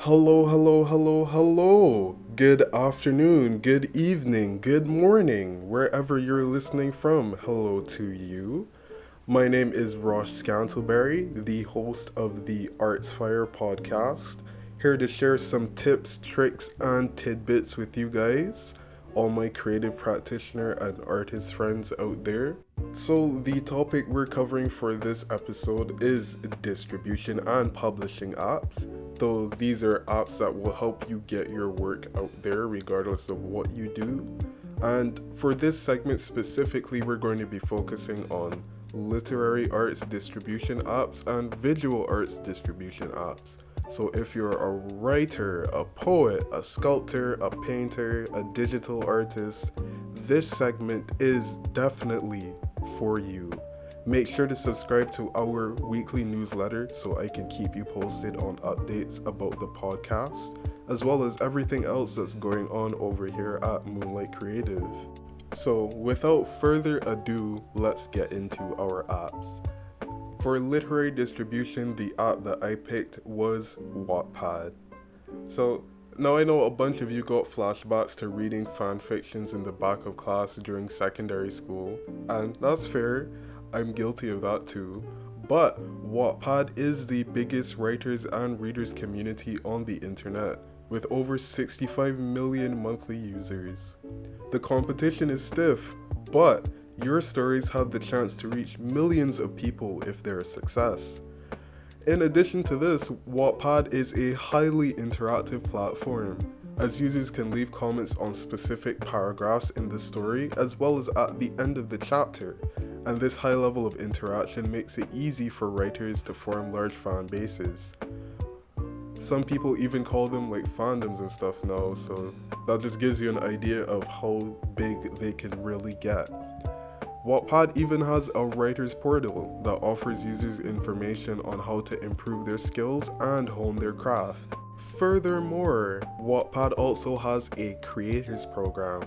Hello, hello, hello, hello. Good afternoon, good evening, good morning, wherever you're listening from. Hello to you. My name is Ross Scantleberry, the host of the Arts Fire podcast, here to share some tips, tricks, and tidbits with you guys, all my creative practitioner and artist friends out there. So, the topic we're covering for this episode is distribution and publishing apps. Though these are apps that will help you get your work out there regardless of what you do. And for this segment specifically, we're going to be focusing on literary arts distribution apps and visual arts distribution apps. So, if you're a writer, a poet, a sculptor, a painter, a digital artist, this segment is definitely for you. Make sure to subscribe to our weekly newsletter so I can keep you posted on updates about the podcast, as well as everything else that's going on over here at Moonlight Creative. So, without further ado, let's get into our apps. For literary distribution, the app that I picked was Wattpad. So, now I know a bunch of you got flashbacks to reading fan fictions in the back of class during secondary school, and that's fair. I'm guilty of that too. But Wattpad is the biggest writers and readers community on the internet, with over 65 million monthly users. The competition is stiff, but your stories have the chance to reach millions of people if they're a success. In addition to this, Wattpad is a highly interactive platform, as users can leave comments on specific paragraphs in the story as well as at the end of the chapter, and this high level of interaction makes it easy for writers to form large fan bases. Some people even call them like fandoms and stuff now, so that just gives you an idea of how big they can really get. Wattpad even has a writer's portal that offers users information on how to improve their skills and hone their craft. Furthermore, Wattpad also has a creators program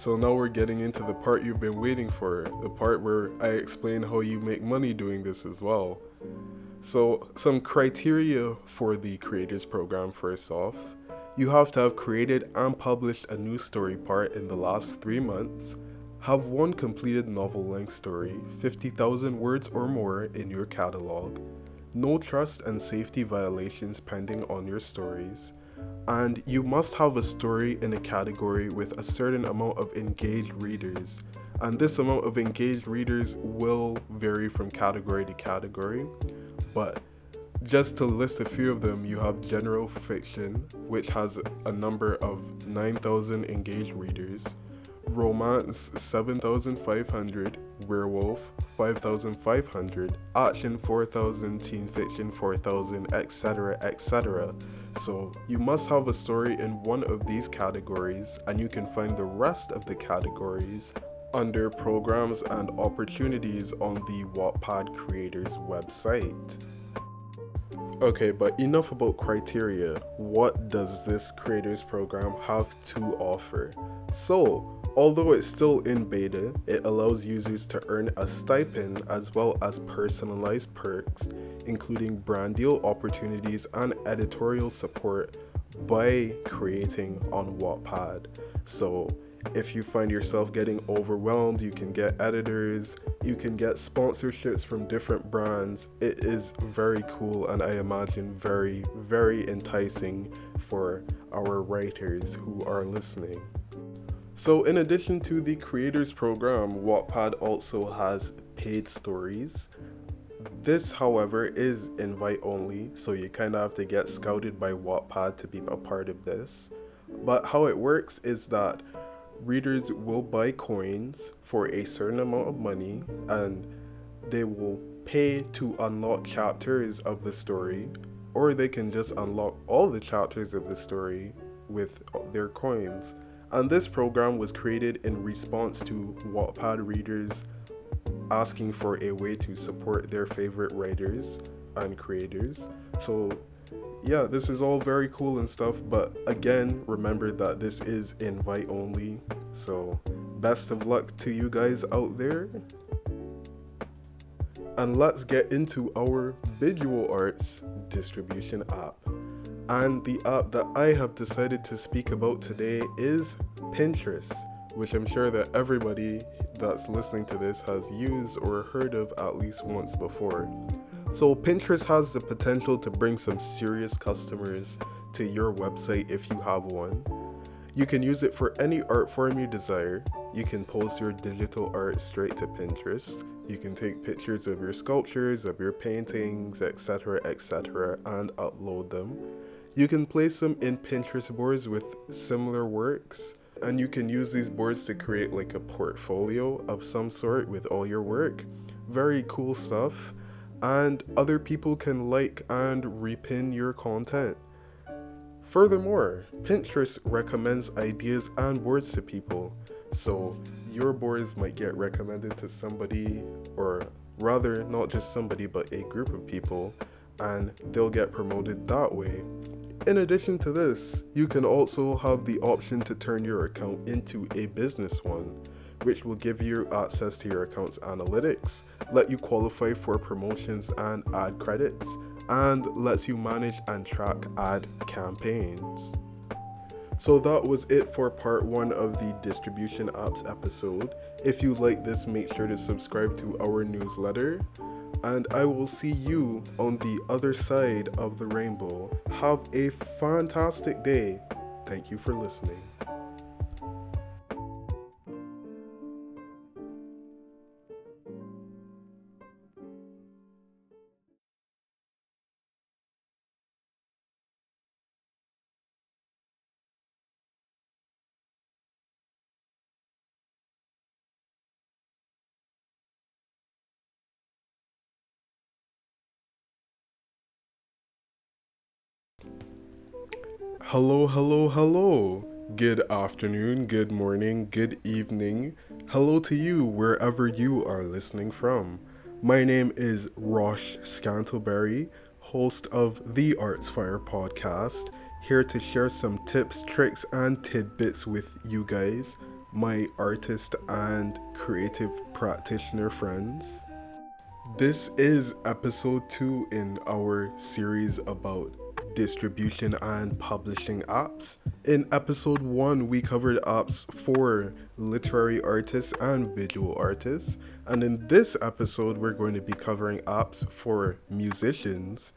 so now we're getting into the part you've been waiting for, the part where I explain how you make money doing this as well. So, some criteria for the creators program first off. You have to have created and published a new story part in the last three months, have one completed novel length story, 50,000 words or more in your catalog, no trust and safety violations pending on your stories, and you must have a story in a category with a certain amount of engaged readers. And this amount of engaged readers will vary from category to category. But just to list a few of them, you have general fiction, which has a number of 9,000 engaged readers, romance 7,500, werewolf 5,500, action 4,000, teen fiction 4,000, etc., etc. So you must have a story in one of these categories, and you can find the rest of the categories under programs and opportunities on the Wattpad creators website. Okay, but enough about criteria. What does this creators program have to offer? So, Although it's still in beta, it allows users to earn a stipend as well as personalized perks, including brand deal opportunities and editorial support by creating on Wattpad. So, if you find yourself getting overwhelmed, you can get editors, you can get sponsorships from different brands. It is very cool and I imagine very, very enticing for our writers who are listening. So, in addition to the creators program, Wattpad also has paid stories. This, however, is invite only, so you kind of have to get scouted by Wattpad to be a part of this. But how it works is that readers will buy coins for a certain amount of money and they will pay to unlock chapters of the story, or they can just unlock all the chapters of the story with their coins. And this program was created in response to Wattpad readers asking for a way to support their favorite writers and creators. So, yeah, this is all very cool and stuff, but again, remember that this is invite only. So, best of luck to you guys out there. And let's get into our visual arts distribution app. And the app that I have decided to speak about today is Pinterest, which I'm sure that everybody that's listening to this has used or heard of at least once before. So, Pinterest has the potential to bring some serious customers to your website if you have one. You can use it for any art form you desire. You can post your digital art straight to Pinterest. You can take pictures of your sculptures, of your paintings, etc., etc., and upload them. You can place them in Pinterest boards with similar works, and you can use these boards to create like a portfolio of some sort with all your work. Very cool stuff and other people can like and repin your content. Furthermore, Pinterest recommends ideas and boards to people, so your boards might get recommended to somebody, or rather, not just somebody, but a group of people, and they'll get promoted that way. In addition to this, you can also have the option to turn your account into a business one which will give you access to your account's analytics, let you qualify for promotions and ad credits, and lets you manage and track ad campaigns. So that was it for part one of the distribution apps episode. If you like this, make sure to subscribe to our newsletter. And I will see you on the other side of the rainbow. Have a fantastic day. Thank you for listening. Hello, hello, hello. Good afternoon, good morning, good evening. Hello to you wherever you are listening from. My name is Rosh Scantleberry, host of the Arts Fire podcast, here to share some tips, tricks, and tidbits with you guys, my artist and creative practitioner friends. This is episode two in our series about distribution and publishing apps. In episode 1, we covered apps for literary artists and visual artists. And in this episode, we're going to be covering apps for musicians,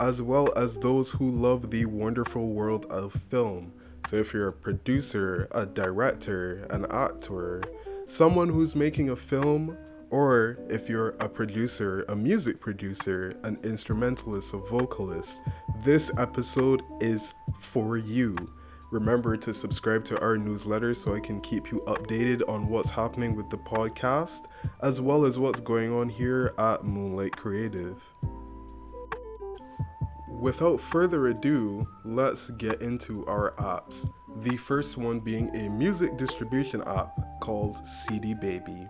as well as those who love the wonderful world of film. So, if you're a producer, a director, an actor, someone who's making a film, or if you're a producer, a music producer, an instrumentalist, a vocalist, this episode is for you. Remember to subscribe to our newsletter so I can keep you updated on what's happening with the podcast, as well as what's going on here at Moonlight Creative. Without further ado, let's get into our apps. The first one being a music distribution app called CD Baby.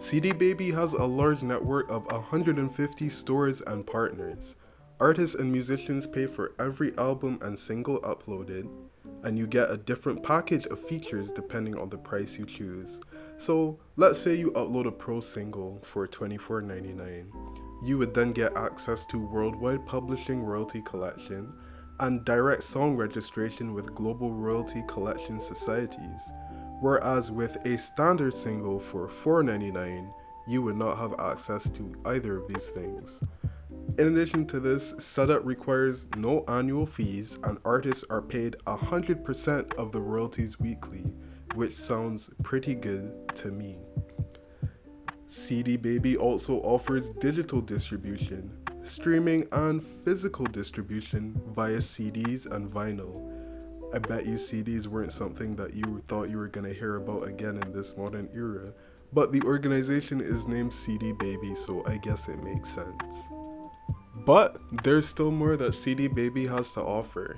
CD Baby has a large network of 150 stores and partners. Artists and musicians pay for every album and single uploaded, and you get a different package of features depending on the price you choose. So, let's say you upload a pro single for $24.99. You would then get access to worldwide publishing royalty collection and direct song registration with global royalty collection societies Whereas with a standard single for $4.99, you would not have access to either of these things. In addition to this, setup requires no annual fees and artists are paid 100% of the royalties weekly, which sounds pretty good to me. CD Baby also offers digital distribution, streaming, and physical distribution via CDs and vinyl I bet you CDs weren't something that you thought you were to hear about again in this modern era. But the organization is named CD Baby, so I guess it makes sense. But there's still more that CD Baby has to offer.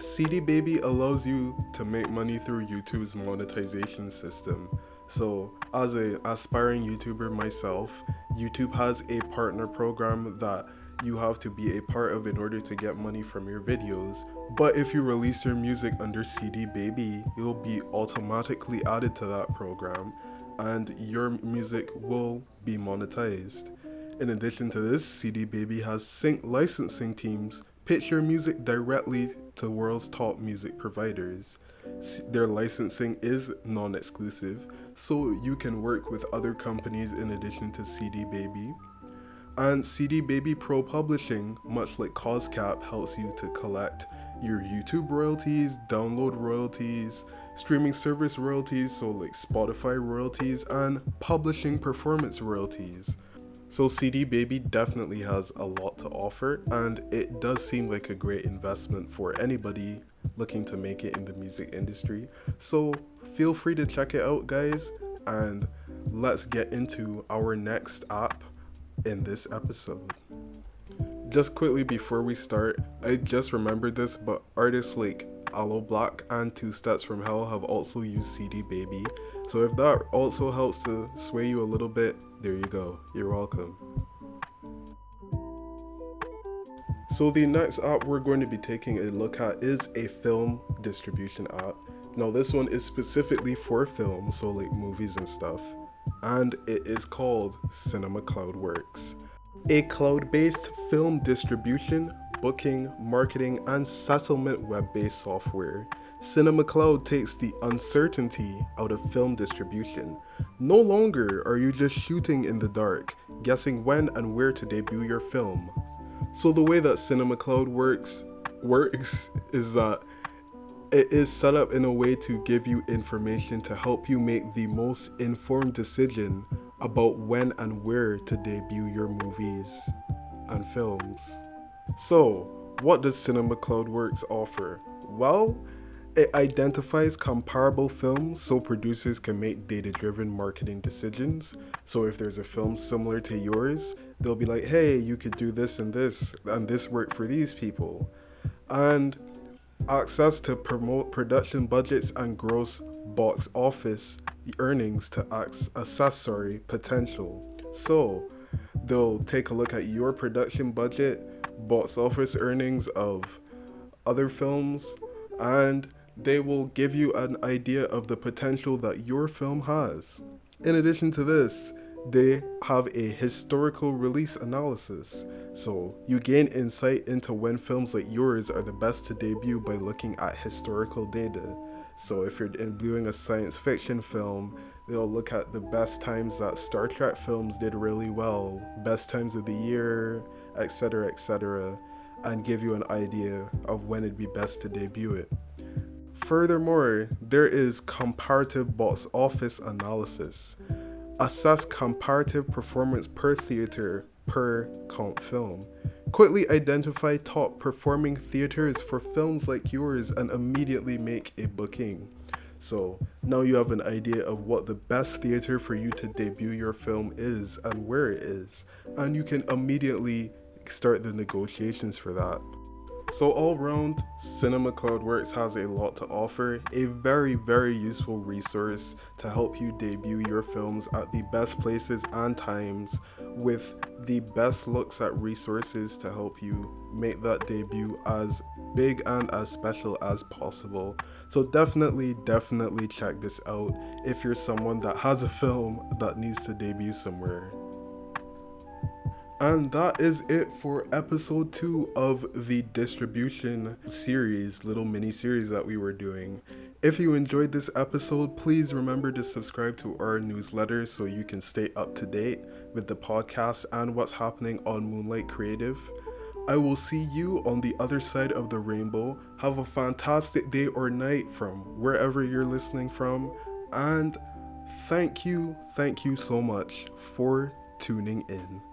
CD Baby allows you to make money through YouTube's monetization system. So, as a aspiring YouTuber myself, YouTube has a partner program that you have to be a part of in order to get money from your videos. But if you release your music under CD Baby, you'll be automatically added to that program and your music will be monetized. In addition to this, CD Baby has sync licensing teams pitch your music directly to the world's top music providers. Their licensing is non exclusive, so you can work with other companies in addition to CD Baby. And CD Baby Pro Publishing, much like COSCAP, helps you to collect your YouTube royalties, download royalties, streaming service royalties, so like Spotify royalties, and publishing performance royalties. So CD Baby definitely has a lot to offer, and it does seem like a great investment for anybody looking to make it in the music industry. So feel free to check it out, guys, and let's get into our next app in this episode. Just quickly before we start, I just remembered this, but artists like Aloe Blacc and Two Steps from Hell have also used CD Baby. So if that also helps to sway you a little bit, there you go. You're welcome. So the next app we're going to be taking a look at is a film distribution app. Now this one is specifically for film, so like movies and stuff, and it is called Cinema Cloud Works. A cloud-based film distribution, booking, marketing, and settlement web-based software Cinema Cloud takes the uncertainty out of film distribution. No longer are you just shooting in the dark, guessing when and where to debut your film. So the way that Cinema Cloud works works is that it is set up in a way to give you information to help you make the most informed decision about when and where to debut your movies and films. So, what does Cinema CloudWorks offer? Well, it identifies comparable films so producers can make data driven marketing decisions. So if there's a film similar to yours, they'll be like, hey, you could do this and this, and this worked for these people. And access to promote production budgets and gross box office earnings to accessory potential. So they'll take a look at your production budget, box office earnings of other films, and they will give you an idea of the potential that your film has. In addition to this, they have a historical release analysis, so you gain insight into when films like yours are the best to debut by looking at historical data. So if you're doing a science fiction film, they'll look at the best times that Star Trek films did really well, best times of the year, etc., etc., and give you an idea of when it'd be best to debut it. Furthermore, there is comparative box office analysis. Assess comparative performance per theater per comp film. Quickly identify top performing theaters for films like yours and immediately make a booking. So now you have an idea of what the best theater for you to debut your film is and where it is, and you can immediately start the negotiations for that. So all round, Cinema Cloud Works has a lot to offer, a very very useful resource to help you debut your films at the best places and times with the best looks at resources to help you make that debut as big and as special as possible. So definitely definitely check this out if you're someone that has a film that needs to debut somewhere. And that is it for episode two of the distribution series, little mini series that we were doing. If you enjoyed this episode, please remember to subscribe to our newsletter so you can stay up to date with the podcast and what's happening on Moonlight Creative. I will see you on the other side of the rainbow. Have a fantastic day or night from wherever you're listening from. And thank you, thank you so much for tuning in.